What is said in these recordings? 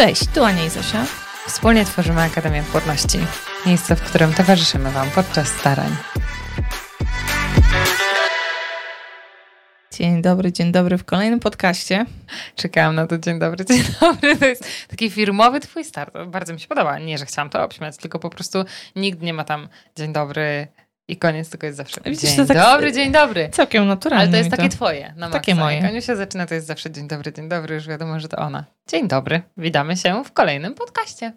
Cześć, tu Ania i Zosia. Wspólnie tworzymy Akademię Płodności, miejsce, w którym towarzyszymy Wam podczas starań. Dzień dobry, dzień dobry w kolejnym podcaście. Czekałam na to dzień dobry, dzień dobry. To jest taki firmowy twój start. Bardzo mi się podoba. Nie, że chciałam to obśmiać, tylko po prostu nikt nie ma tam dzień dobry i koniec, tylko jest zawsze Widzisz, dzień tak dobry, dzień dobry. Całkiem naturalnie. Ale to jest takie to. twoje. Na takie moje. Jak Aniusia zaczyna, to jest zawsze dzień dobry, dzień dobry. Już wiadomo, że to ona. Dzień dobry. Witamy się w kolejnym podcaście.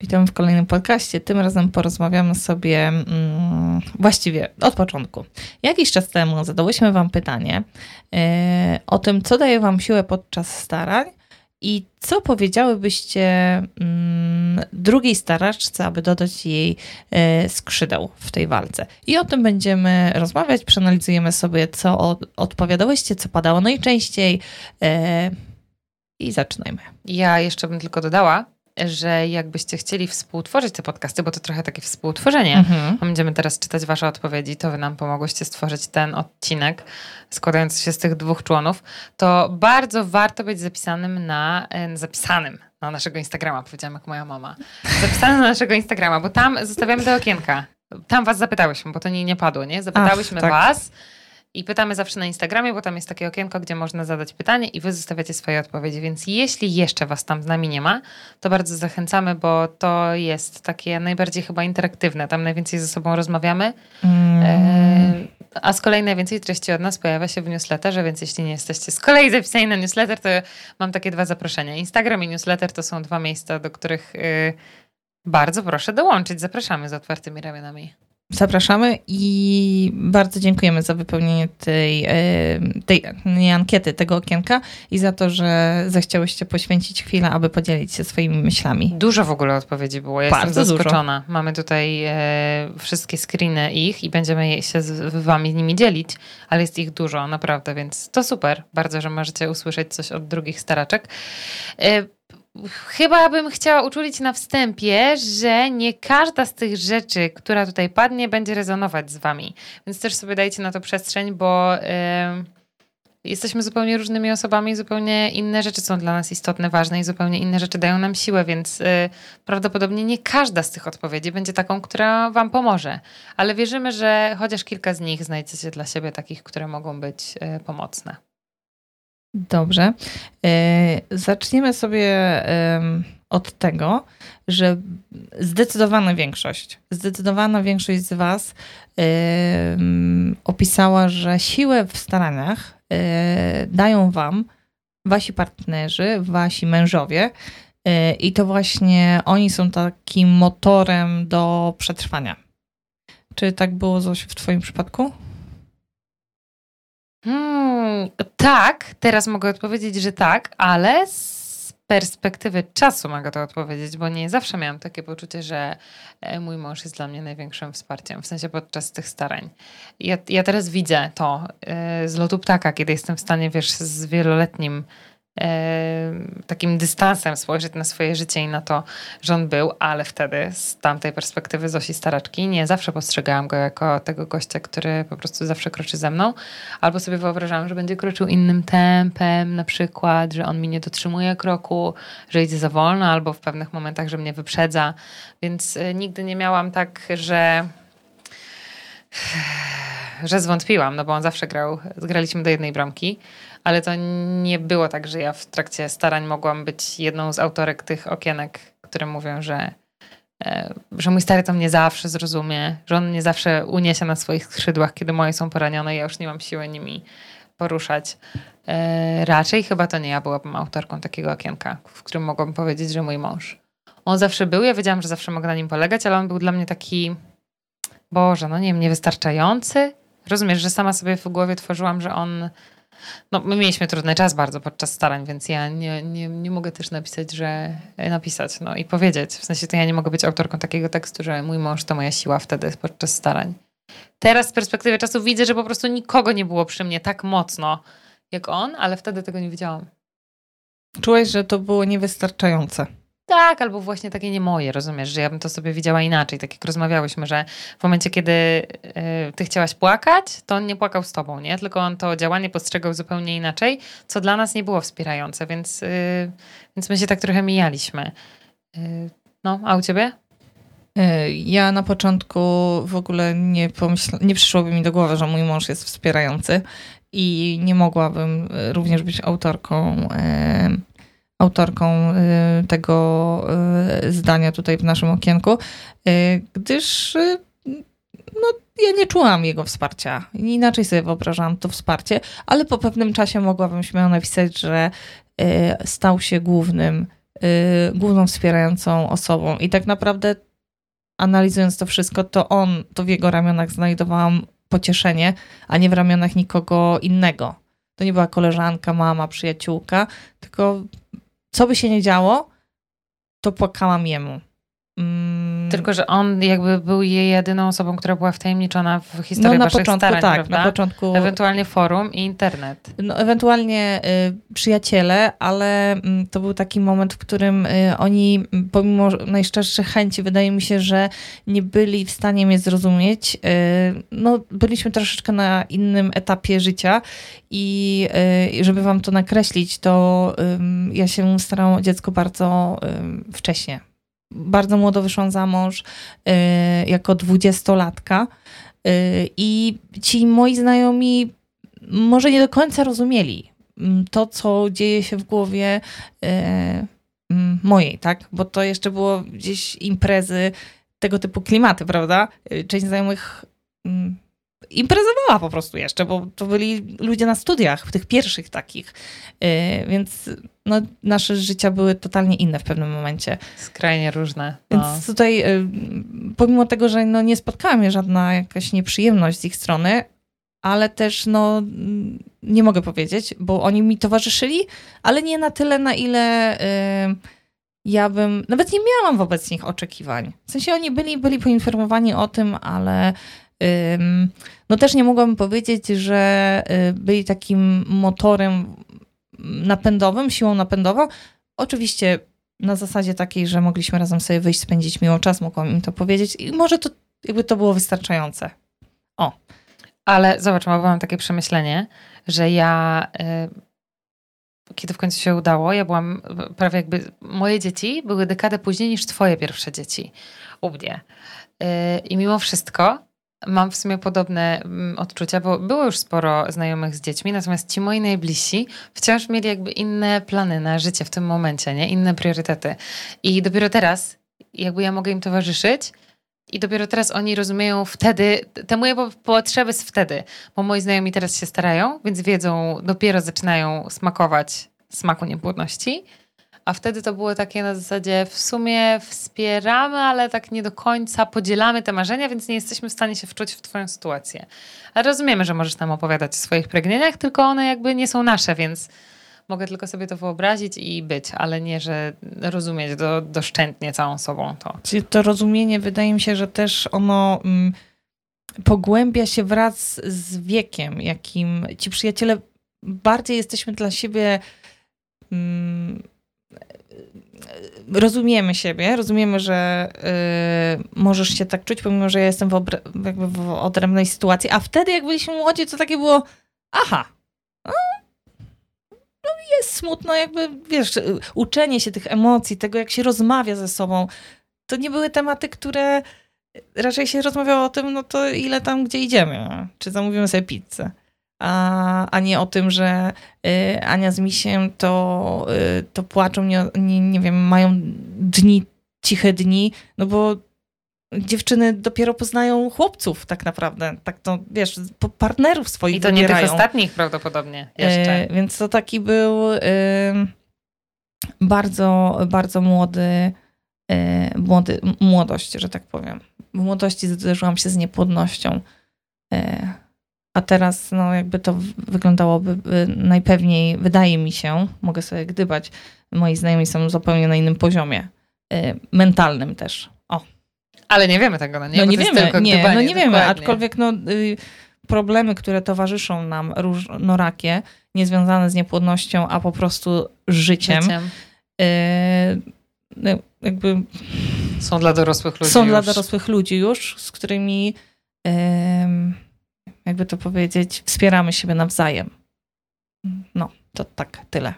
Witam w kolejnym podcaście. Tym razem porozmawiamy sobie mm, właściwie od początku. Jakiś czas temu zadałyśmy Wam pytanie yy, o tym, co daje Wam siłę podczas starań i co powiedziałybyście mm, drugiej staraczce, aby dodać jej yy, skrzydeł w tej walce? I o tym będziemy rozmawiać. Przeanalizujemy sobie, co od, odpowiadałyście, co padało najczęściej. Yy, I zaczynajmy. Ja jeszcze bym tylko dodała, że jakbyście chcieli współtworzyć te podcasty, bo to trochę takie współtworzenie, mhm. będziemy teraz czytać wasze odpowiedzi, to wy nam pomogłyście stworzyć ten odcinek składający się z tych dwóch członów, to bardzo warto być zapisanym na, zapisanym na naszego Instagrama, powiedziałam jak moja mama, zapisanym na naszego Instagrama, bo tam zostawiamy te okienka. Tam was zapytałyśmy, bo to nie, nie padło, nie? Zapytałyśmy Ach, tak. was, i pytamy zawsze na Instagramie, bo tam jest takie okienko, gdzie można zadać pytanie i wy zostawiacie swoje odpowiedzi. Więc jeśli jeszcze was tam z nami nie ma, to bardzo zachęcamy, bo to jest takie najbardziej chyba interaktywne. Tam najwięcej ze sobą rozmawiamy. Mm. A z kolei najwięcej treści od nas pojawia się w newsletterze, więc jeśli nie jesteście z kolei zapisani na newsletter, to mam takie dwa zaproszenia. Instagram i newsletter to są dwa miejsca, do których y, bardzo proszę dołączyć. Zapraszamy z otwartymi ramionami. Zapraszamy i bardzo dziękujemy za wypełnienie tej, e, tej nie ankiety, tego okienka i za to, że zechciałyście poświęcić chwilę, aby podzielić się swoimi myślami. Dużo w ogóle odpowiedzi było. Ja bardzo jestem zaskoczona. Dużo. Mamy tutaj e, wszystkie screeny ich i będziemy się z wami nimi dzielić, ale jest ich dużo, naprawdę, więc to super. Bardzo, że możecie usłyszeć coś od drugich staraczek. E, chyba bym chciała uczulić na wstępie, że nie każda z tych rzeczy, która tutaj padnie, będzie rezonować z wami. Więc też sobie dajcie na to przestrzeń, bo yy, jesteśmy zupełnie różnymi osobami, zupełnie inne rzeczy są dla nas istotne, ważne i zupełnie inne rzeczy dają nam siłę, więc yy, prawdopodobnie nie każda z tych odpowiedzi będzie taką, która wam pomoże. Ale wierzymy, że chociaż kilka z nich znajdziecie dla siebie takich, które mogą być yy, pomocne. Dobrze. E, zaczniemy sobie od tego, że zdecydowana większość, zdecydowana większość z Was opisała, że siłę w staraniach e, dają Wam Wasi partnerzy, Wasi mężowie. E, I to właśnie oni są takim motorem do przetrwania. Czy tak było, Zosiu, w Twoim przypadku? Hmm, tak, teraz mogę odpowiedzieć, że tak, ale z perspektywy czasu mogę to odpowiedzieć, bo nie zawsze miałam takie poczucie, że e, mój mąż jest dla mnie największym wsparciem, w sensie podczas tych starań. Ja, ja teraz widzę to yy, z lotu ptaka, kiedy jestem w stanie, wiesz, z wieloletnim takim dystansem spojrzeć na swoje życie i na to, że on był, ale wtedy z tamtej perspektywy Zosi Staraczki nie zawsze postrzegałam go jako tego gościa, który po prostu zawsze kroczy ze mną, albo sobie wyobrażałam, że będzie kroczył innym tempem, na przykład, że on mi nie dotrzymuje kroku, że idzie za wolno, albo w pewnych momentach, że mnie wyprzedza, więc e, nigdy nie miałam tak, że że zwątpiłam, no bo on zawsze grał, zgraliśmy do jednej bramki, ale to nie było tak, że ja w trakcie starań mogłam być jedną z autorek tych okienek, które mówią, że, e, że mój stary to mnie zawsze zrozumie, że on mnie zawsze uniesie na swoich skrzydłach, kiedy moje są poranione, ja już nie mam siły nimi poruszać. E, raczej chyba to nie ja byłabym autorką takiego okienka, w którym mogłabym powiedzieć, że mój mąż. On zawsze był, ja wiedziałam, że zawsze mogę na nim polegać, ale on był dla mnie taki, Boże, no nie wiem, niewystarczający. Rozumiesz, że sama sobie w głowie tworzyłam, że on no, my mieliśmy trudny czas bardzo podczas starań, więc ja nie, nie, nie mogę też napisać, że napisać no i powiedzieć. W sensie to ja nie mogę być autorką takiego tekstu, że mój mąż to moja siła wtedy podczas starań. Teraz z perspektywy czasu widzę, że po prostu nikogo nie było przy mnie tak mocno jak on, ale wtedy tego nie widziałam. Czułeś, że to było niewystarczające. Tak, albo właśnie takie nie moje, rozumiesz, że ja bym to sobie widziała inaczej, tak jak rozmawiałyśmy, że w momencie, kiedy y, ty chciałaś płakać, to on nie płakał z tobą, nie? Tylko on to działanie postrzegał zupełnie inaczej, co dla nas nie było wspierające, więc, y, więc my się tak trochę mijaliśmy. Y, no, a u ciebie? Ja na początku w ogóle nie pomyśla, nie przyszłoby mi do głowy, że mój mąż jest wspierający i nie mogłabym również być autorką autorką y, tego y, zdania tutaj w naszym okienku, y, gdyż no, ja nie czułam jego wsparcia. Inaczej sobie wyobrażałam to wsparcie, ale po pewnym czasie mogłabym śmiało napisać, że stał się głównym, główną wspierającą osobą. I tak naprawdę analizując to wszystko, to on, to w jego ramionach znajdowałam pocieszenie, a nie w ramionach nikogo innego. To nie była koleżanka, mama, przyjaciółka, tylko co by się nie działo, to płakałam jemu. Mm. Tylko, że on jakby był jej jedyną osobą, która była wtajemniczona w historię no, na początku, starań, tak, prawda? na początku. Ewentualnie forum i internet. No, ewentualnie y, przyjaciele, ale y, to był taki moment, w którym y, oni, pomimo najszczerszych chęci, wydaje mi się, że nie byli w stanie mnie zrozumieć. Y, no, byliśmy troszeczkę na innym etapie życia i y, żeby wam to nakreślić, to ja się starałam o dziecko bardzo wcześnie bardzo młodo wyszłam za mąż y, jako dwudziestolatka y, i ci moi znajomi może nie do końca rozumieli mm, to, co dzieje się w głowie y, mm, mojej, tak? Bo to jeszcze było gdzieś imprezy, tego typu klimaty, prawda? Część znajomych mm, imprezowała po prostu jeszcze, bo to byli ludzie na studiach, w tych pierwszych takich. Więc no, nasze życia były totalnie inne w pewnym momencie. Skrajnie różne. No. Więc tutaj, y, pomimo tego, że no, nie spotkała mnie żadna jakaś nieprzyjemność z ich strony, ale też no, nie mogę powiedzieć, bo oni mi towarzyszyli, ale nie na tyle, na ile y, ja bym, nawet nie miałam wobec nich oczekiwań. W sensie oni byli, byli poinformowani o tym, ale no też nie mogłabym powiedzieć, że y, byli takim motorem napędowym, siłą napędową. Oczywiście na zasadzie takiej, że mogliśmy razem sobie wyjść, spędzić miło czas, mogłam im to powiedzieć i może to jakby to było wystarczające. O. Ale zobacz, mam takie przemyślenie, że ja y, kiedy w końcu się udało, ja byłam prawie jakby, moje dzieci były dekadę później niż twoje pierwsze dzieci u mnie. Y, I mimo wszystko Mam w sumie podobne mm, odczucia, bo było już sporo znajomych z dziećmi, natomiast ci moi najbliżsi wciąż mieli jakby inne plany na życie w tym momencie, nie? Inne priorytety. I dopiero teraz jakby ja mogę im towarzyszyć i dopiero teraz oni rozumieją wtedy, te moje potrzeby z wtedy, bo moi znajomi teraz się starają, więc wiedzą, dopiero zaczynają smakować smaku niepłodności a wtedy to było takie na zasadzie w sumie wspieramy, ale tak nie do końca podzielamy te marzenia, więc nie jesteśmy w stanie się wczuć w Twoją sytuację. Ale rozumiemy, że możesz nam opowiadać o swoich pragnieniach, tylko one jakby nie są nasze, więc mogę tylko sobie to wyobrazić i być, ale nie, że rozumieć do, doszczętnie całą sobą to. Czyli to rozumienie wydaje mi się, że też ono mm, pogłębia się wraz z wiekiem, jakim ci przyjaciele bardziej jesteśmy dla siebie mm, rozumiemy siebie, rozumiemy, że y, możesz się tak czuć, pomimo, że ja jestem w, jakby w odrębnej sytuacji, a wtedy jak byliśmy młodzi, to takie było aha, no, no jest smutno, jakby, wiesz, uczenie się tych emocji, tego jak się rozmawia ze sobą, to nie były tematy, które raczej się rozmawiało o tym, no to ile tam, gdzie idziemy, czy zamówimy sobie pizzę a, a nie o tym, że y, Ania z Misiem to, y, to płaczą, nie, nie, nie wiem, mają dni, ciche dni, no bo dziewczyny dopiero poznają chłopców tak naprawdę. Tak to, wiesz, partnerów swoich I to dobierają. nie tych ostatnich prawdopodobnie jeszcze. Y, więc to taki był bardzo, bardzo młody, y, młody, młodość, że tak powiem. W młodości zderzyłam się z niepłodnością. Y, a teraz no, jakby to wyglądałoby najpewniej, wydaje mi się, mogę sobie gdybać, moi znajomi są zupełnie na innym poziomie, y, mentalnym też. O. Ale nie wiemy tego, no nie? No nie wiemy, nie, no nie wiemy, aczkolwiek no, y, problemy, które towarzyszą nam różnorakie, niezwiązane z niepłodnością, a po prostu życiem, życiem. Y, no, jakby są dla dorosłych ludzi. Są już. dla dorosłych ludzi już, z którymi jakby to powiedzieć, wspieramy siebie nawzajem. No, to tak, tyle.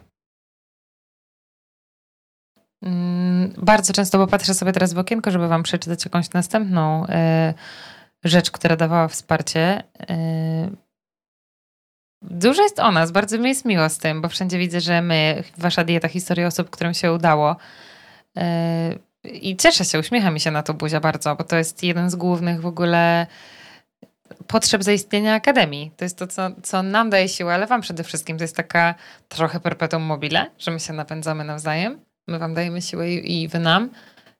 Mm, bardzo często, bo patrzę sobie teraz w okienko, żeby wam przeczytać jakąś następną e, rzecz, która dawała wsparcie. E, dużo jest o nas, bardzo mi jest miło z tym, bo wszędzie widzę, że my, wasza dieta, historia osób, którym się udało. E, I cieszę się, uśmiecha mi się na to buzia bardzo, bo to jest jeden z głównych w ogóle potrzeb zaistnienia Akademii. To jest to, co, co nam daje siłę, ale wam przede wszystkim. To jest taka trochę perpetuum mobile, że my się napędzamy nawzajem. My wam dajemy siłę i, i wy nam,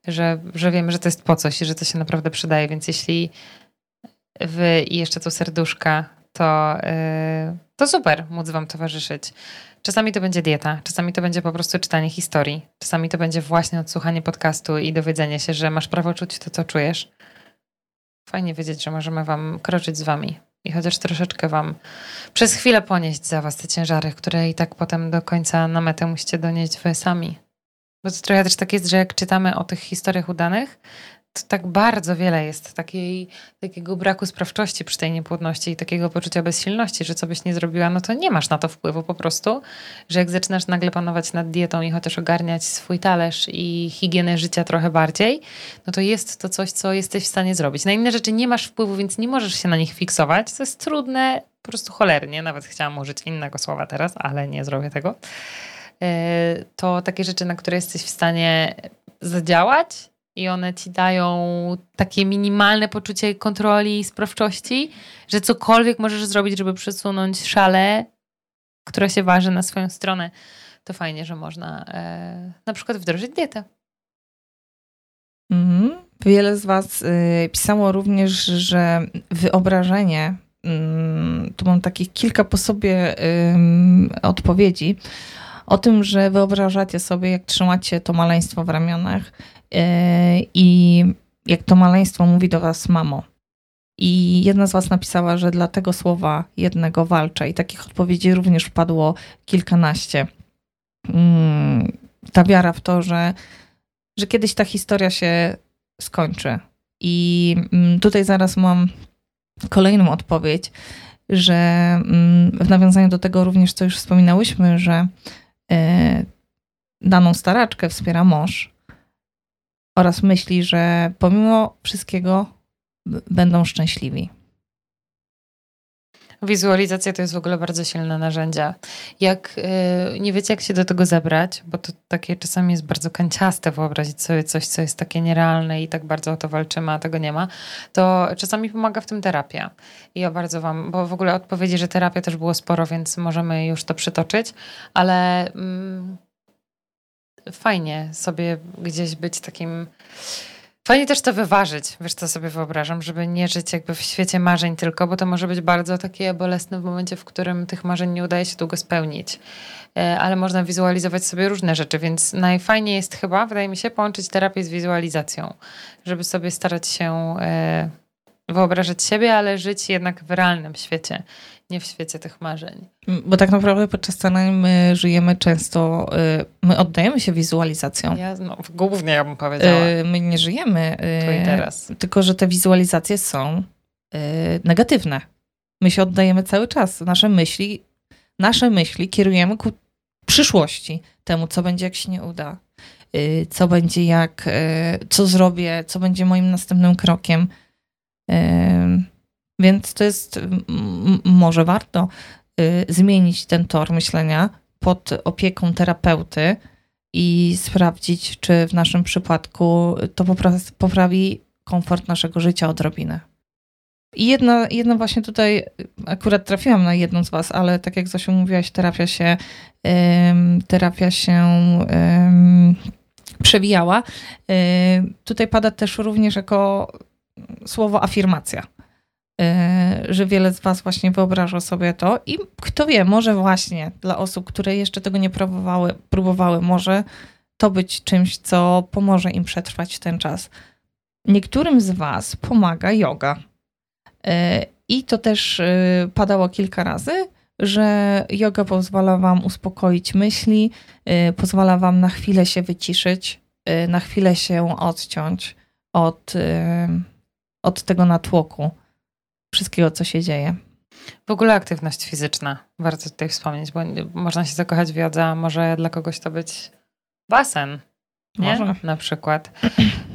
że, że wiemy, że to jest po coś i że to się naprawdę przydaje. Więc jeśli wy i jeszcze tu serduszka, to, yy, to super móc wam towarzyszyć. Czasami to będzie dieta, czasami to będzie po prostu czytanie historii, czasami to będzie właśnie odsłuchanie podcastu i dowiedzenie się, że masz prawo czuć to, co czujesz Fajnie wiedzieć, że możemy Wam kroczyć z Wami i chociaż troszeczkę Wam przez chwilę ponieść za Was te ciężary, które i tak potem do końca na metę musicie donieść Wy sami. Bo to trochę też tak jest, że jak czytamy o tych historiach udanych, tak bardzo wiele jest takiej, takiego braku sprawczości przy tej niepłodności i takiego poczucia bezsilności, że co byś nie zrobiła, no to nie masz na to wpływu po prostu, że jak zaczynasz nagle panować nad dietą i chociaż ogarniać swój talerz i higienę życia trochę bardziej, no to jest to coś, co jesteś w stanie zrobić. Na inne rzeczy nie masz wpływu, więc nie możesz się na nich fiksować, co jest trudne, po prostu cholernie, nawet chciałam użyć innego słowa teraz, ale nie zrobię tego. E, to takie rzeczy, na które jesteś w stanie zadziałać, i one ci dają takie minimalne poczucie kontroli i sprawczości, że cokolwiek możesz zrobić, żeby przesunąć szale, która się waży na swoją stronę, to fajnie, że można e, na przykład wdrożyć dietę. Mhm. Wiele z Was y, pisało również, że wyobrażenie, y, tu mam takich kilka po sobie y, odpowiedzi, o tym, że wyobrażacie sobie, jak trzymacie to maleństwo w ramionach, I jak to maleństwo mówi do was mamo. I jedna z was napisała, że dla tego słowa jednego walczę. I takich odpowiedzi również wpadło kilkanaście. Mm, ta wiara w to, że, że kiedyś ta historia się skończy. I mm, tutaj zaraz mam kolejną odpowiedź, że mm, w nawiązaniu do tego również, co już wspominałyśmy, że e, daną staraczkę wspiera mąż, oraz myśli, że pomimo wszystkiego będą szczęśliwi. Wizualizacja to jest w ogóle bardzo silne narzędzie. Jak yy, nie wiecie, jak się do tego zebrać, bo to takie czasami jest bardzo kanciaste wyobrazić sobie coś, co jest takie nierealne i tak bardzo o to walczymy, a tego nie ma, to czasami pomaga w tym terapia. I ja bardzo Wam, bo w ogóle odpowiedzi, że terapia też było sporo, więc możemy już to przytoczyć, ale. Yy, fajnie sobie gdzieś być takim. Fajnie też to wyważyć, wiesz co sobie wyobrażam, żeby nie żyć jakby w świecie marzeń tylko, bo to może być bardzo takie bolesne w momencie, w którym tych marzeń nie udaje się długo spełnić. E, ale można wizualizować sobie różne rzeczy, więc najfajniej jest chyba, wydaje mi się, połączyć terapię z wizualizacją, żeby sobie starać się e, wyobrażać siebie, ale żyć jednak w realnym świecie nie w świecie tych marzeń. Bo tak naprawdę podczas sceny my żyjemy często, y, my oddajemy się wizualizacjom. Ja, no, głównie ja bym powiedziała. Y, my nie żyjemy. Tu i y, teraz. Tylko, że te wizualizacje są negatywne. My się oddajemy cały czas. Nasze myśli, nasze myśli kierujemy ku przyszłości. Temu, co będzie, jak się nie uda. Co będzie, jak, co zrobię, co będzie moim następnym krokiem. Więc to jest, może warto y, zmienić ten tor myślenia pod opieką terapeuty i sprawdzić, czy w naszym przypadku to poprawi komfort naszego życia odrobinę. I jedna, jedna właśnie tutaj, akurat trafiłam na jedną z Was, ale tak jak Zosiu mówiłaś, terapia się, terapia się przewijała. tutaj pada też również jako słowo afirmacja. E, że wiele z Was właśnie wyobraża sobie to i kto wie, może właśnie dla osób, które jeszcze tego nie próbowały, próbowały może to być czymś, co pomoże im przetrwać ten czas. Niektórym z Was pomaga yoga. E, I to też e, padało kilka razy, że yoga pozwala Wam uspokoić myśli, pozwala Wam na chwilę się wyciszyć, na chwilę się odciąć od, od tego natłoku wszystkiego, co się dzieje. W ogóle aktywność fizyczna, warto tutaj wspomnieć, bo można się zakochać w jodze, a może dla kogoś to być basen, nie? Może. Na przykład.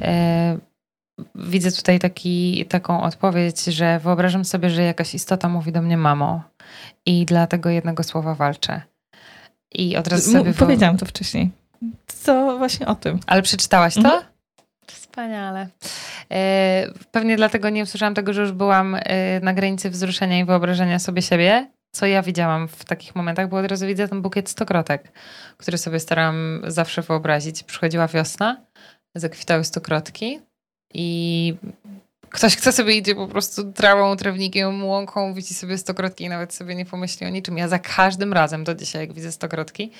E, widzę tutaj taki, taką odpowiedź, że wyobrażam sobie, że jakaś istota mówi do mnie mamo i dlatego jednego słowa walczę. I od razu sobie... Powiedziałam to wcześniej. Co właśnie o tym. Ale przeczytałaś to? Mhm. Wspaniale. E, pewnie dlatego nie usłyszałam tego, że już byłam e, na granicy wzruszenia i wyobrażenia sobie siebie. Co ja widziałam w takich momentach, bo od razu widzę ten bukiet stokrotek, który sobie starałam zawsze wyobrazić. Przychodziła wiosna, zakwitały stokrotki i ktoś, kto sobie idzie po prostu trawą, trawnikiem, łąką, widzi sobie stokrotki i nawet sobie nie pomyśli o niczym. Ja za każdym razem do dzisiaj, jak widzę stokrotki,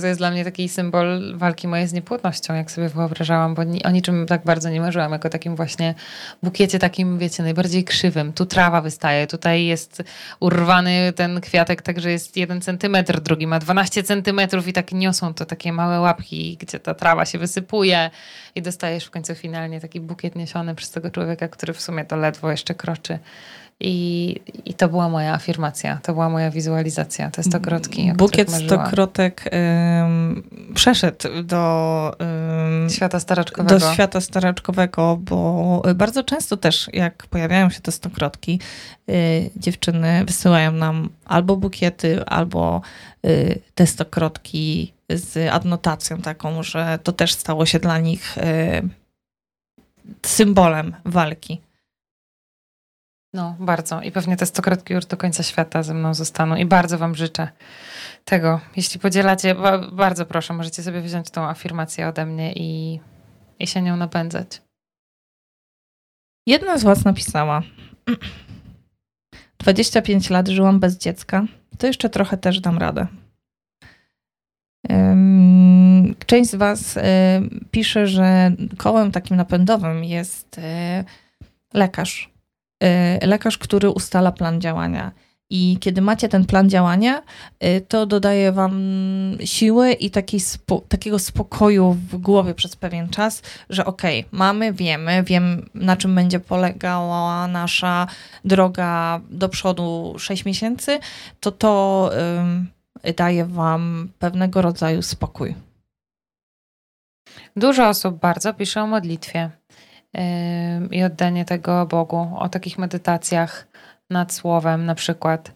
to jest dla mnie taki symbol walki mojej z niepłodnością, jak sobie wyobrażałam, bo ni o niczym tak bardzo nie marzyłam, jako takim właśnie bukiecie takim, wiecie, najbardziej krzywym. Tu trawa wystaje, tutaj jest urwany ten kwiatek, także jest jeden centymetr, drugi ma 12 centymetrów i tak niosą to takie małe łapki, gdzie ta trawa się wysypuje i dostajesz w końcu finalnie taki bukiet niesiony przez tego człowieka, który w sumie to ledwo jeszcze kroczy. I, I to była moja afirmacja, to była moja wizualizacja, te stokrotki. Bukiet stokrotek um, przeszedł do um, świata staraczkowego. Do świata staraczkowego, bo bardzo często też, jak pojawiają się te stokrotki, y, dziewczyny wysyłają nam albo bukiety, albo y, te stokrotki z adnotacją taką, że to też stało się dla nich y, symbolem walki. No, bardzo. I pewnie te stokrotki już do końca świata ze mną zostaną. I bardzo Wam życzę tego. Jeśli podzielacie, bardzo proszę, możecie sobie wziąć tą afirmację ode mnie i, i się nią napędzać. Jedna z Was napisała: 25 lat żyłam bez dziecka, to jeszcze trochę też dam radę. Część z Was pisze, że kołem takim napędowym jest lekarz Y, lekarz, który ustala plan działania. I kiedy macie ten plan działania, y, to dodaje wam siły i spo, takiego spokoju w głowie przez pewien czas, że okej, okay, mamy, wiemy, wiem na czym będzie polegała nasza droga do przodu 6 miesięcy, to to y, daje wam pewnego rodzaju spokój. Dużo osób bardzo pisze o modlitwie i oddanie tego Bogu, o takich medytacjach nad słowem na przykład.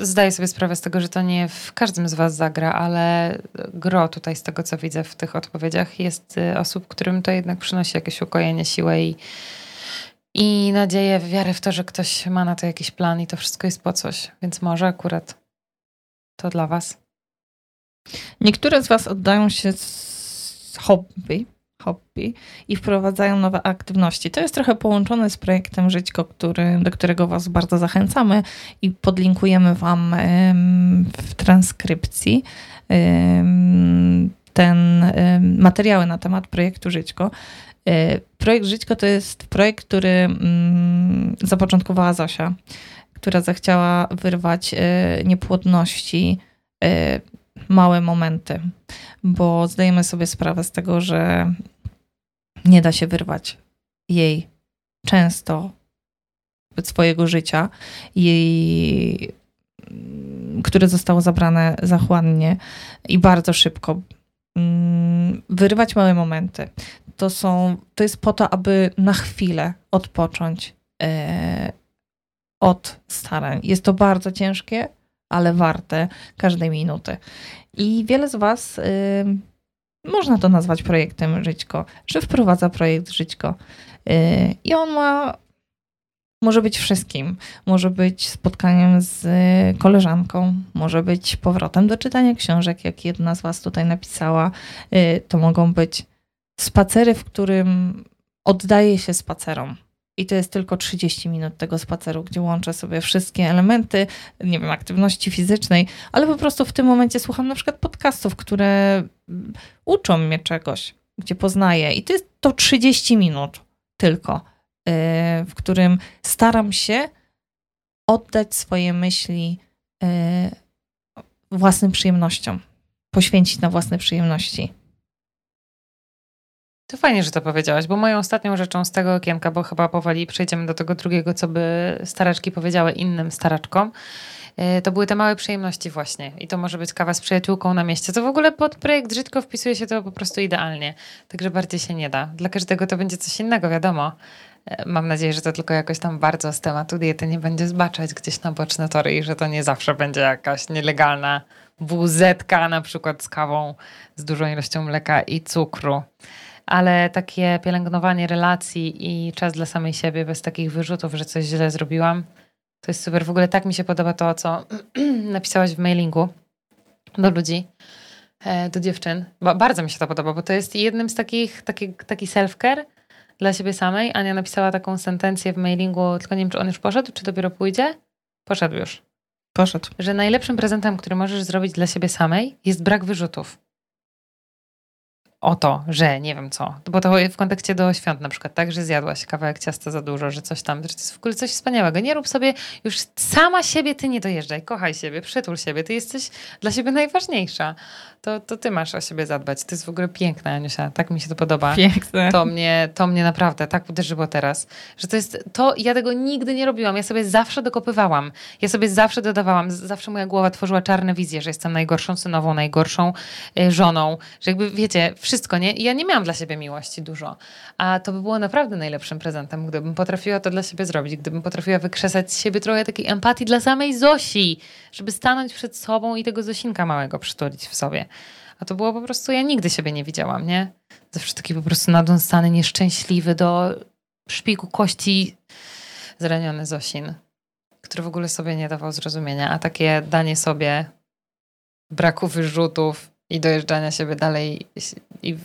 Zdaję sobie sprawę z tego, że to nie w każdym z Was zagra, ale gro tutaj z tego, co widzę w tych odpowiedziach, jest y, osób, którym to jednak przynosi jakieś ukojenie, siłę i, i nadzieję, wiarę w to, że ktoś ma na to jakiś plan i to wszystko jest po coś. Więc może akurat to dla Was. Niektóre z Was oddają się z hobby, hobby i wprowadzają nowe aktywności. To jest trochę połączone z projektem Żyćko, który, do którego Was bardzo zachęcamy i podlinkujemy Wam w transkrypcji ten materiały na temat projektu Żyćko. E, projekt Żyćko to jest projekt, który mm, zapoczątkowała Zosia, która zechciała wyrwać e, niepłodności e, małe momenty, bo zdajemy sobie sprawę z tego, że nie da się wyrwać jej często swojego życia, jej, które zostało zabrane zachłannie i bardzo szybko. Mm, wyrwać małe momenty. To, są, to jest po to, aby na chwilę odpocząć e, od starań. Jest to bardzo ciężkie, ale warte każdej minuty. I wiele z Was można to nazwać projektem Żyćko, że wprowadza projekt Żyćko. Y, I on ma, może być wszystkim. Może być spotkaniem z koleżanką, może być powrotem do czytania książek, jak jedna z Was tutaj napisała. Y, to mogą być spacery, w którym oddaje się spacerom. I to jest tylko 30 minut tego spaceru, gdzie łączę sobie wszystkie elementy, nie wiem, aktywności fizycznej, ale po prostu w tym momencie słucham na przykład podcastów, które uczą mnie czegoś, gdzie poznaję. I to jest to 30 minut tylko, y, w którym staram się oddać swoje myśli y, własnym przyjemnościom, poświęcić na własne przyjemności. To fajnie, że to powiedziałaś, bo moją ostatnią rzeczą z tego okienka, bo chyba powoli przejdziemy do tego drugiego, co by staraczki powiedziały innym staraczkom, e, to były te małe przyjemności właśnie. I to może być kawa z przyjaciółką na mieście. To w ogóle pod projekt Żyćko wpisuje się to po prostu idealnie. Także bardziej się nie da. Dla każdego to będzie coś innego, wiadomo. E, mam nadzieję, że to tylko jakoś tam bardzo z tematu diety nie będzie zbaczać gdzieś na boczne tory i że to nie zawsze będzie jakaś nielegalna wuzetka na przykład z kawą z dużą ilością mleka i cukru. Ale takie pielęgnowanie relacji i czas dla samej siebie bez takich wyrzutów, że coś źle zrobiłam, to jest super. W ogóle tak mi się podoba to, co napisałaś w mailingu do ludzi, e, do dziewczyn. Bo bardzo mi się to podoba, bo to jest jednym z takich, taki, taki self-care dla siebie samej. Ania napisała taką sentencję w mailingu, tylko nie wiem, czy on już poszedł, czy dopiero pójdzie. Poszedł już. Poszedł. Że najlepszym prezentem, który możesz zrobić dla siebie samej, jest brak wyrzutów o to, że nie wiem co. Bo to w kontekście do świąt na przykład, tak, że zjadłaś kawałek ciasta za dużo, że coś tam, że to jest w ogóle coś wspaniałego. Nie rób sobie, już sama siebie ty nie dojeżdżaj, kochaj siebie, przytul siebie, ty jesteś dla siebie najważniejsza. To, to ty masz o siebie zadbać. To jest w ogóle piękne, Aniusia, tak mi się to podoba. Piękne. To mnie, to mnie naprawdę tak uderzyło teraz, że to jest, to ja tego nigdy nie robiłam. Ja sobie zawsze dokopywałam. Ja sobie zawsze dodawałam, zawsze moja głowa tworzyła czarne wizje, że jestem najgorszą synową, najgorszą y, żoną, że jakby wiecie, wszystko, nie? I ja nie miałam dla siebie miłości dużo. A to by było naprawdę najlepszym prezentem, gdybym potrafiła to dla siebie zrobić, gdybym potrafiła wykrzesać z siebie trochę takiej empatii dla samej Zosi, żeby stanąć przed sobą i tego Zosinka małego przytulić w sobie. A to było po prostu, ja nigdy siebie nie widziałam, nie? Zawsze taki po prostu nadąsany, nieszczęśliwy do szpiku kości zraniony Zosin, który w ogóle sobie nie dawał zrozumienia, a takie danie sobie braku wyrzutów i dojeżdżania siebie dalej i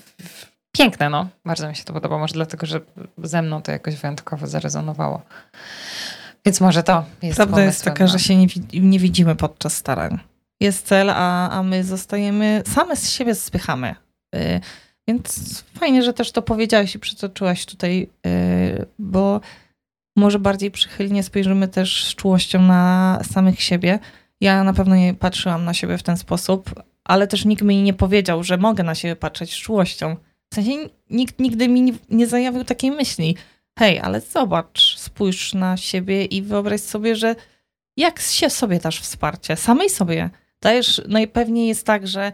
piękne, no. Bardzo mi się to podoba. Może dlatego, że ze mną to jakoś wyjątkowo zarezonowało. Więc może to jest Prawda jest taka, no. że się nie, nie widzimy podczas starań. Jest cel, a, a my zostajemy, same z siebie spychamy. Y, więc fajnie, że też to powiedziałaś i przytoczyłaś tutaj, y, bo może bardziej przychylnie spojrzymy też z czułością na samych siebie. Ja na pewno nie patrzyłam na siebie w ten sposób, ale też nikt mi nie powiedział, że mogę na siebie patrzeć z czułością. W sensie nikt nigdy mi nie zajawił takiej myśli. Hej, ale zobacz, spójrz na siebie i wyobraź sobie, że jak się sobie dasz wsparcie, samej sobie. Dajesz, najpewniej jest tak, że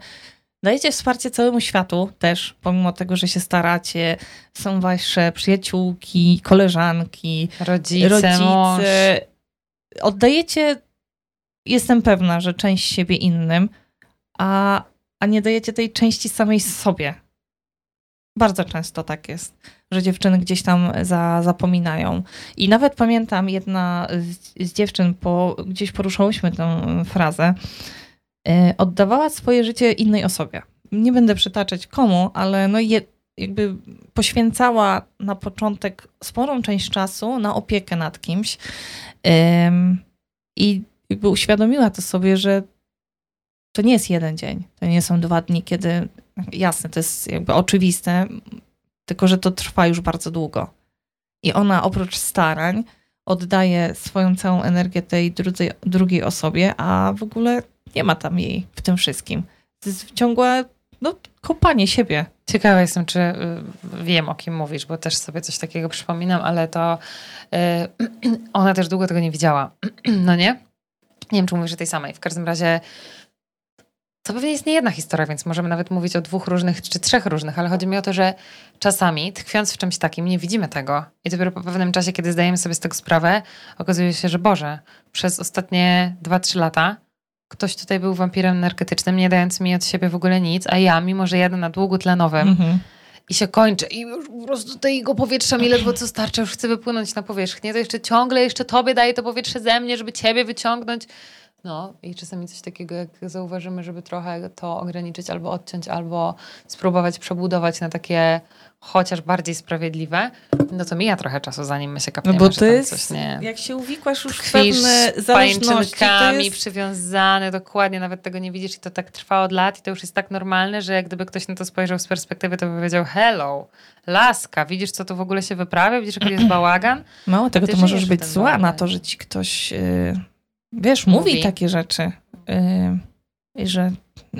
dajecie wsparcie całemu światu też, pomimo tego, że się staracie, są wasze przyjaciółki, koleżanki, rodzice, rodzice. Oddajecie, jestem pewna, że część siebie innym, a, a nie dajecie tej części samej sobie. Bardzo często tak jest, że dziewczyny gdzieś tam za, zapominają. I nawet pamiętam, jedna z, z dziewczyn, po, gdzieś poruszałyśmy tę frazę, yy, oddawała swoje życie innej osobie. Nie będę przytaczać komu, ale no je, jakby poświęcała na początek sporą część czasu na opiekę nad kimś i jakby uświadomiła to sobie, że to nie jest jeden dzień, to nie są dwa dni, kiedy, jasne, to jest jakby oczywiste, tylko że to trwa już bardzo długo. I ona oprócz starań oddaje swoją całą energię tej drugiej, drugiej osobie, a w ogóle nie ma tam jej w tym wszystkim. To jest ciągłe no, kopanie siebie. Ciekawa jestem, czy y, wiem, o kim mówisz, bo też sobie coś takiego przypominam, ale to y, ona też długo tego nie widziała. no nie? Nie wiem, czy mówisz o tej samej. W każdym razie to pewnie jest nie jedna historia, więc możemy nawet mówić o dwóch różnych czy trzech różnych, ale chodzi mi o to, że czasami tkwiąc w czymś takim nie widzimy tego i dopiero po pewnym czasie, kiedy zdajemy sobie z tego sprawę, okazuje się, że Boże, przez ostatnie 2-3 lata ktoś tutaj był wampirem energetycznym, nie dając mi od siebie w ogóle nic, a ja, mimo że jadę na długotlenowym mhm. i się kończę i już po prostu tego powietrza mi ledwo co starcza, już chcę wypłynąć na powierzchnię, to jeszcze ciągle jeszcze tobie daję to powietrze ze mnie, żeby ciebie wyciągnąć. No i czasami coś takiego, jak zauważymy, żeby trochę to ograniczyć albo odciąć, albo spróbować przebudować na takie chociaż bardziej sprawiedliwe, no to mija trochę czasu, zanim my się kapniemy, No bo to jest, coś nie... jak się uwikłasz już w pewne zależności, to jest... przywiązany, dokładnie, nawet tego nie widzisz i to tak trwa od lat i to już jest tak normalne, że jak gdyby ktoś na to spojrzał z perspektywy, to by powiedział hello, laska, widzisz co tu w ogóle się wyprawia, widzisz jaki jest bałagan? Mało tego, to możesz być zła bałagan. na to, że ci ktoś... Yy wiesz, mówi, mówi takie rzeczy, yy, że,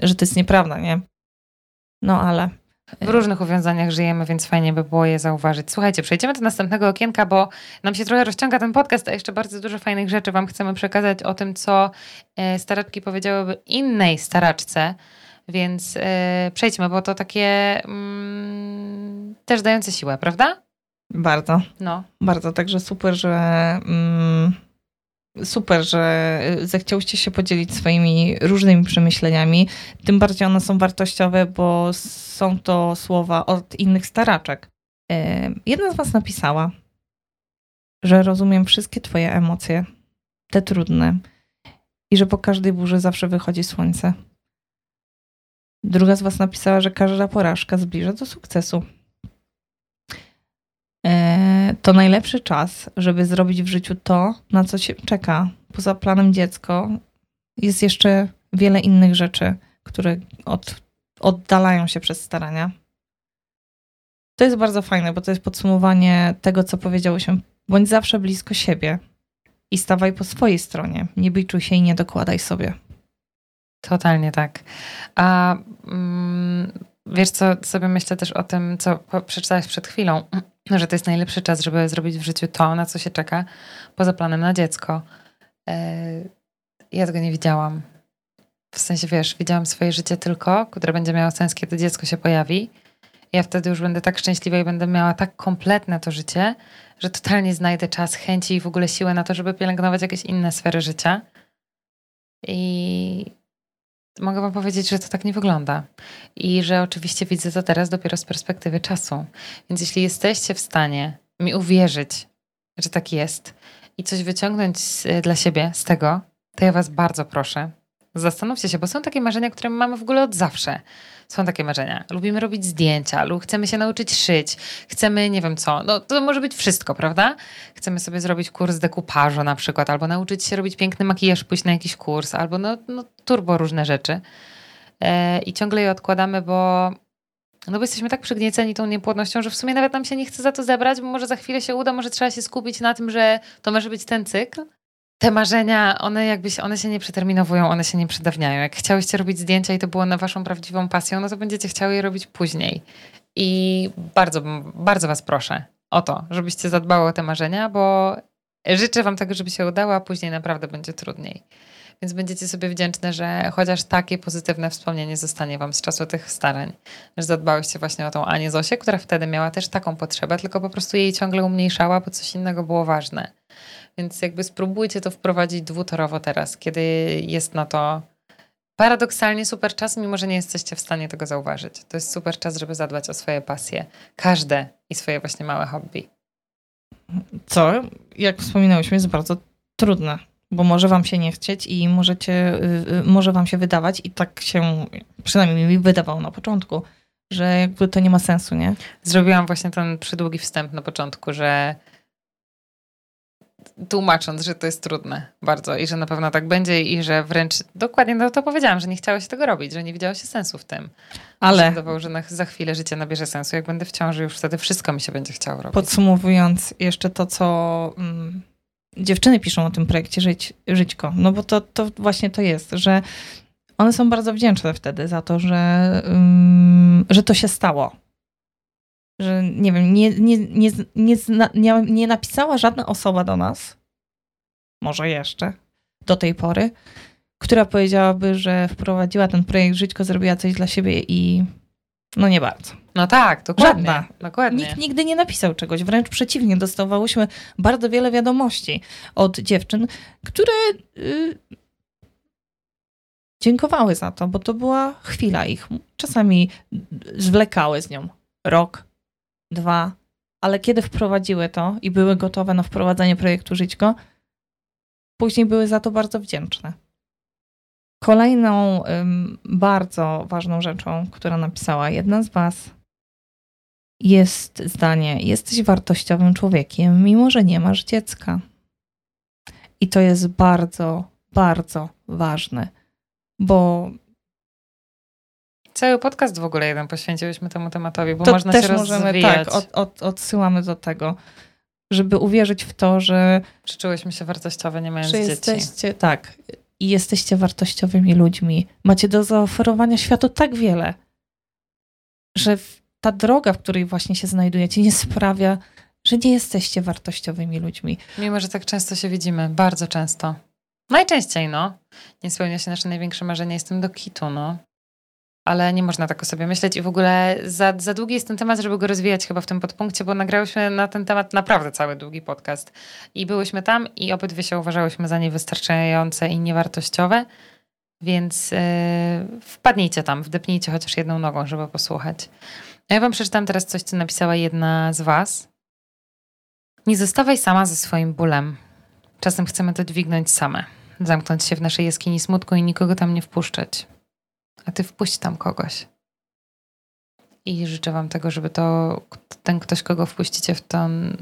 że to jest nieprawda, nie? No ale W różnych uwiązaniach żyjemy, więc fajnie by było je zauważyć. Słuchajcie, przejdziemy do następnego okienka, bo nam się trochę rozciąga ten podcast, a jeszcze bardzo dużo fajnych rzeczy Wam chcemy przekazać o tym, co e, staraczki powiedziałyby innej staraczce. Więc e, przejdźmy, bo to takie mm, też dające siłę, prawda? Bardzo. No. Bardzo, także super, że. Mm, super, że zechciałyście się podzielić swoimi różnymi przemyśleniami. Tym bardziej one są wartościowe, bo są to słowa od innych staraczek. E, jedna z Was napisała, że rozumiem wszystkie Twoje emocje, te trudne, i że po każdej burzy zawsze wychodzi słońce. Druga z Was napisała, że każda porażka zbliża do sukcesu. E, to najlepszy czas, żeby zrobić w życiu to, na co się czeka. Poza planem dziecko jest jeszcze wiele innych rzeczy, które od, oddalają się przez starania. To jest bardzo fajne, bo to jest podsumowanie tego, co powiedziałyśmy. Bądź zawsze blisko siebie i stawaj po swojej stronie. Nie biczuj się i nie dokładaj sobie. Totalnie tak. A mm, wiesz co, sobie myślę też o tym, co przeczytałaś przed chwilą, że to jest najlepszy czas, żeby zrobić w życiu to, na co się czeka, poza planem na dziecko. E, ja tego nie widziałam. W sensie, wiesz, widziałam swoje życie tylko, które będzie miało sens, kiedy dziecko się pojawi. Ja wtedy już będę tak szczęśliwa i będę miała tak kompletne to życie, że totalnie znajdę czas, chęci i w ogóle siłę na to, żeby pielęgnować jakieś inne sfery życia. I mogę Wam powiedzieć, że to tak nie wygląda. I że oczywiście widzę to teraz dopiero z perspektywy czasu. Więc jeśli jesteście w stanie mi uwierzyć, że tak jest i coś wyciągnąć dla siebie z tego, to ja Was bardzo proszę, zastanówcie się, bo są takie marzenia, które mamy w ogóle od zawsze. Są takie marzenia. Lubimy robić zdjęcia, lub chcemy się nauczyć szyć, chcemy nie wiem co. No to może być wszystko, prawda? Chcemy sobie zrobić kurs dekupażu na przykład, albo nauczyć się robić piękny makijaż, pójść na jakiś kurs, albo no, no turbo różne rzeczy. E, I ciągle je odkładamy, bo no bo jesteśmy tak przygnieceni tą niepłodnością, że w sumie nawet nam się nie chce za to zebrać, bo może za chwilę się uda, może trzeba się skupić na tym, że to może być ten cykl te marzenia, one jakbyś, one się nie przeterminowują, one się nie przedawniają. Jak chciałyście robić zdjęcia i to było na waszą prawdziwą pasją, no to będziecie chciały je robić później. I bardzo, bardzo was proszę o to, żebyście zadbały o te marzenia, bo życzę wam tego, żeby się udało, a później naprawdę będzie trudniej. Więc będziecie sobie wdzięczne, że chociaż takie pozytywne wspomnienie zostanie wam z czasu tych starań, że zadbałyście właśnie o tą Anię Zosię, która wtedy miała też taką potrzebę, tylko po prostu jej ciągle umniejszała, bo coś innego było ważne. Więc jakby spróbujcie to wprowadzić dwutorowo teraz, kiedy jest na to paradoksalnie super czas, mimo że nie jesteście w stanie tego zauważyć. To jest super czas, żeby zadbać o swoje pasje. Każde i swoje właśnie małe hobby. Co, jak wspominałyśmy, jest bardzo trudne, bo może wam się nie chcieć i możecie, y, y, może wam się wydawać i tak się, przynajmniej mi wydawało na początku, że jakby to nie ma sensu, nie? Zrobiłam właśnie ten przydługi wstęp na początku, że tłumacząc, że to jest trudne bardzo i że na pewno tak będzie i że wręcz dokładnie no to powiedziałam, że nie chciało się tego robić, że nie widziało się sensu w tym. Ale wydawało, że na, za chwilę życie nabierze sensu. Jak będę w ciąży, już wtedy wszystko mi się będzie chciało robić. Podsumowując jeszcze to, co mm, dziewczyny piszą o tym projekcie Żyć, Żyćko, no bo to, to właśnie to jest, że one są bardzo wdzięczne wtedy za to, że, mm, że to się stało że nie wiem, nie, nie, nie, nie, nie, nie napisała żadna osoba do nas, może jeszcze, do tej pory, która powiedziałaby, że wprowadziła ten projekt Żyćko, zrobiła coś dla siebie i no nie bardzo. No tak, dokładnie. Żadna. dokładnie. Nikt nigdy nie napisał czegoś, wręcz przeciwnie, dostawałyśmy bardzo wiele wiadomości od dziewczyn, które yy, dziękowały za to, bo to była chwila ich. Czasami zwlekały z nią rok, dwa, ale kiedy wprowadziły to i były gotowe na wprowadzenie projektu Żyćko, później były za to bardzo wdzięczne. Kolejną ym, bardzo ważną rzeczą, która napisała jedna z Was, jest zdanie: Jesteś wartościowym człowiekiem, mimo że nie masz dziecka. I to jest bardzo, bardzo ważne, bo Cały podcast w ogóle jeden poświęciłyśmy temu tematowi, bo to można też się możemy, rozwijać. Tak, od, od, odsyłamy do tego, żeby uwierzyć w to, że... Czułyśmy się wartościowe, nie mając że dzieci. Jesteście, tak. I jesteście wartościowymi ludźmi. Macie do zaoferowania światu tak wiele. że ta droga, w której właśnie się znajdujecie, nie sprawia, że nie jesteście wartościowymi ludźmi. Mimo, że tak często się widzimy, bardzo często. Najczęściej, no. Nie spełnia się nasze największe marzenie, jestem do kitu, no. Ale nie można tak o sobie myśleć i w ogóle za, za długi jest ten temat, żeby go rozwijać chyba w tym podpunkcie, bo nagrałyśmy na ten temat naprawdę cały długi podcast. I byłyśmy tam i obydwie się uważałyśmy za niewystarczające i niewartościowe, więc yy, wpadnijcie tam, wdepnijcie chociaż jedną nogą, żeby posłuchać. A ja wam przeczytam teraz coś, co napisała jedna z was. Nie zostawaj sama ze swoim bólem. Czasem chcemy to dźwignąć same. Zamknąć się w naszej jaskini smutku i nikogo tam nie wpuszczać. A ty wpuść tam kogoś. I życzę wam tego, żeby to ten ktoś, kogo wpuścicie w ten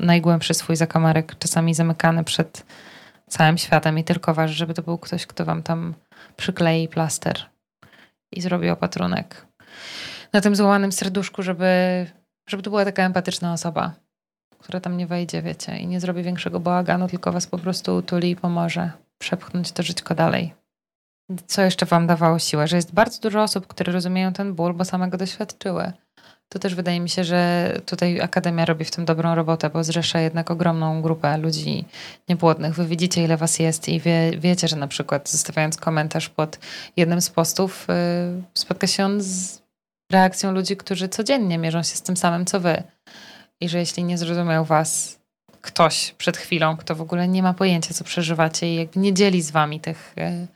najgłębszy swój zakamarek, czasami zamykany przed całym światem i tylko wasz, żeby to był ktoś, kto wam tam przyklei plaster i zrobi opatrunek na tym złamanym serduszku, żeby, żeby to była taka empatyczna osoba, która tam nie wejdzie, wiecie, i nie zrobi większego bałaganu, tylko was po prostu utuli i pomoże przepchnąć to żyćko dalej. Co jeszcze wam dawało siłę? Że jest bardzo dużo osób, które rozumieją ten ból, bo same go doświadczyły. To też wydaje mi się, że tutaj Akademia robi w tym dobrą robotę, bo zrzesza jednak ogromną grupę ludzi niepłodnych. Wy widzicie, ile was jest i wie, wiecie, że na przykład zostawiając komentarz pod jednym z postów, yy, spotka się on z reakcją ludzi, którzy codziennie mierzą się z tym samym, co wy. I że jeśli nie zrozumiał was ktoś przed chwilą, kto w ogóle nie ma pojęcia, co przeżywacie i jakby nie dzieli z wami tych, yy,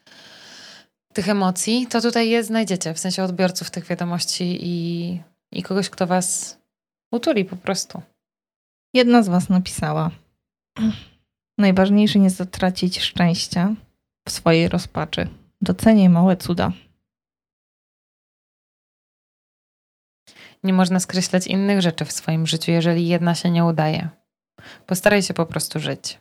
tych emocji, to tutaj je znajdziecie, w sensie odbiorców tych wiadomości i i kogoś, kto was utuli po prostu. Jedna z was napisała: Najważniejsze nie zatracić szczęścia w swojej rozpaczy. Docenię małe cuda. Nie można skreślać innych rzeczy w swoim życiu, jeżeli jedna się nie udaje. Postaraj się po prostu żyć.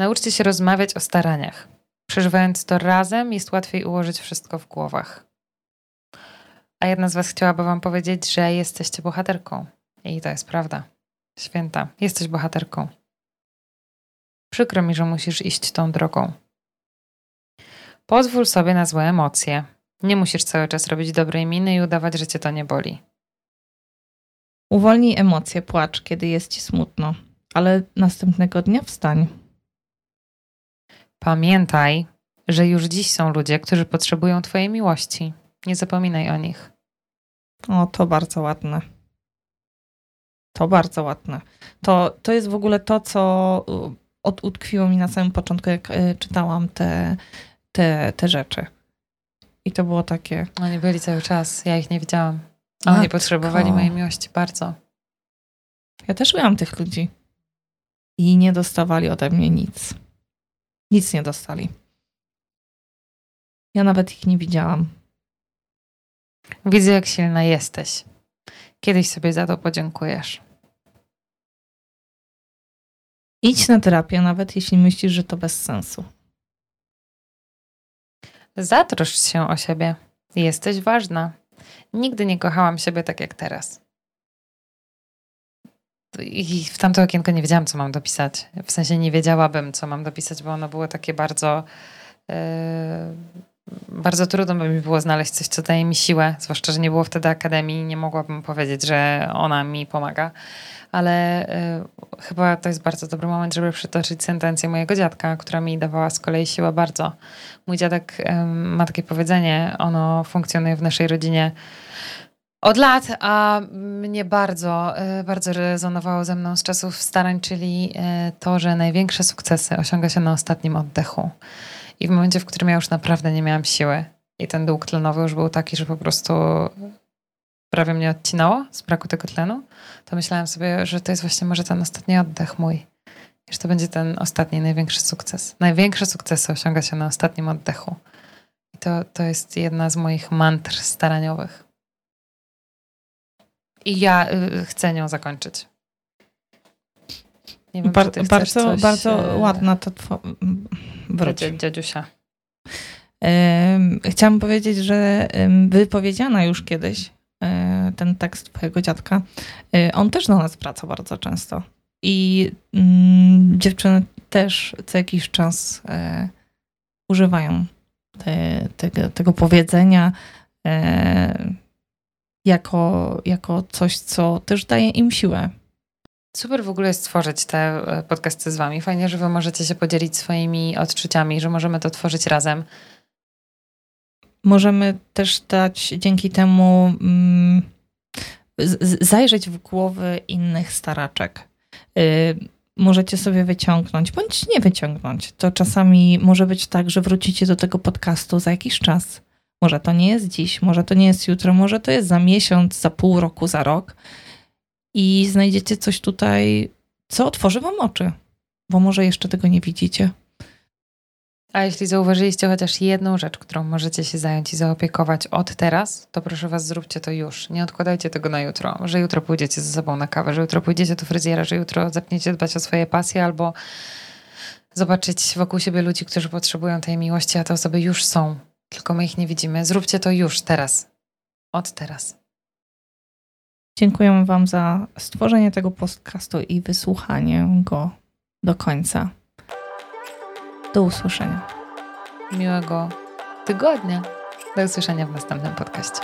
Nauczcie się rozmawiać o staraniach. Przeżywając to razem, jest łatwiej ułożyć wszystko w głowach. A jedna z Was chciałaby Wam powiedzieć, że jesteście bohaterką. I to jest prawda. Święta, jesteś bohaterką. Przykro mi, że musisz iść tą drogą. Pozwól sobie na złe emocje. Nie musisz cały czas robić dobrej miny i udawać, że cię to nie boli. Uwolnij emocje, płacz, kiedy jest ci smutno, ale następnego dnia wstań. Pamiętaj, że już dziś są ludzie, którzy potrzebują Twojej miłości. Nie zapominaj o nich. O, to bardzo ładne. To bardzo ładne. To, to jest w ogóle to, co y, od, utkwiło mi na samym początku, jak y, czytałam te, te, te rzeczy. I to było takie. Oni byli cały czas, ja ich nie widziałam. A oni potrzebowali mojej miłości bardzo. Ja też miałam tych ludzi. I nie dostawali ode mnie nic. Nic nie dostali. Ja nawet ich nie widziałam. Widzę, jak silna jesteś. Kiedyś sobie za to podziękujesz. Idź na terapię, nawet jeśli myślisz, że to bez sensu. Zatroszcz się o siebie. Jesteś ważna. Nigdy nie kochałam siebie tak jak teraz. I w tamto okienko nie wiedziałam, co mam dopisać. W sensie nie wiedziałabym, co mam dopisać, bo ono było takie bardzo. Yy bardzo trudno by mi było znaleźć coś, co daje mi siłę, zwłaszcza, że nie było wtedy akademii, nie mogłabym powiedzieć, że ona mi pomaga. Ale y, chyba to jest bardzo dobry moment, żeby przytoczyć sentencję mojego dziadka, która mi dawała z kolei siłę bardzo. Mój dziadek ma takie powiedzenie, ono funkcjonuje w naszej rodzinie od lat, a mnie bardzo, y, bardzo rezonowało ze mną z czasów starań, czyli to, że największe sukcesy osiąga się na ostatnim oddechu. I w momencie, w którym ja już naprawdę nie miałam siły i ten dług tlenowy już był taki, że po prostu prawie mnie odcinało z braku tego tlenu, to myślałam sobie, że to jest właśnie może ten ostatni oddech mój. I że to będzie ten ostatni, największy sukces. Największe sukcesy osiąga się na ostatnim oddechu. I to, to jest jedna z moich mantr staraniowych. I ja y, chcę nią zakończyć. Nie wiem, Bar- bardzo, coś... bardzo e, ładna to two... wróć. Dziadziusia. Chciałam powiedzieć, że wypowiedziana już kiedyś e, ten tekst twojego dziadka, e, on też do nas wraca bardzo często. I mm, dziewczyny też co jakiś czas używają te, tego, tego powiedzenia e, jako, jako coś, co też daje im siłę. Super w ogóle jest tworzyć te e, podcasty z Wami. Fajnie, że Wy możecie się podzielić swoimi odczuciami, że możemy to tworzyć razem. Możemy też dać dzięki temu mm, zajrzeć w głowy innych staraczek. Y, możecie sobie wyciągnąć, bądź nie wyciągnąć. To czasami może być tak, że wrócicie do tego podcastu za jakiś czas. Może to nie jest dziś, może to nie jest jutro, może to jest za miesiąc, za pół roku, za rok. I znajdziecie coś tutaj, co otworzy wam oczy, bo może jeszcze tego nie widzicie. A jeśli zauważyliście chociaż jedną rzecz, którą możecie się zająć i zaopiekować od teraz, to proszę Was, zróbcie to już. Nie odkładajcie tego na jutro, że jutro pójdziecie ze sobą na kawę, że jutro pójdziecie do fryzjera, że jutro zaczniecie dbać o swoje pasje albo zobaczyć wokół siebie ludzi, którzy potrzebują tej miłości, a te osoby już są, tylko my ich nie widzimy. Zróbcie to już, teraz. Od teraz. Dziękujemy Wam za stworzenie tego podcastu i wysłuchanie go do końca. Do usłyszenia. Miłego tygodnia. Do usłyszenia w następnym podcaście.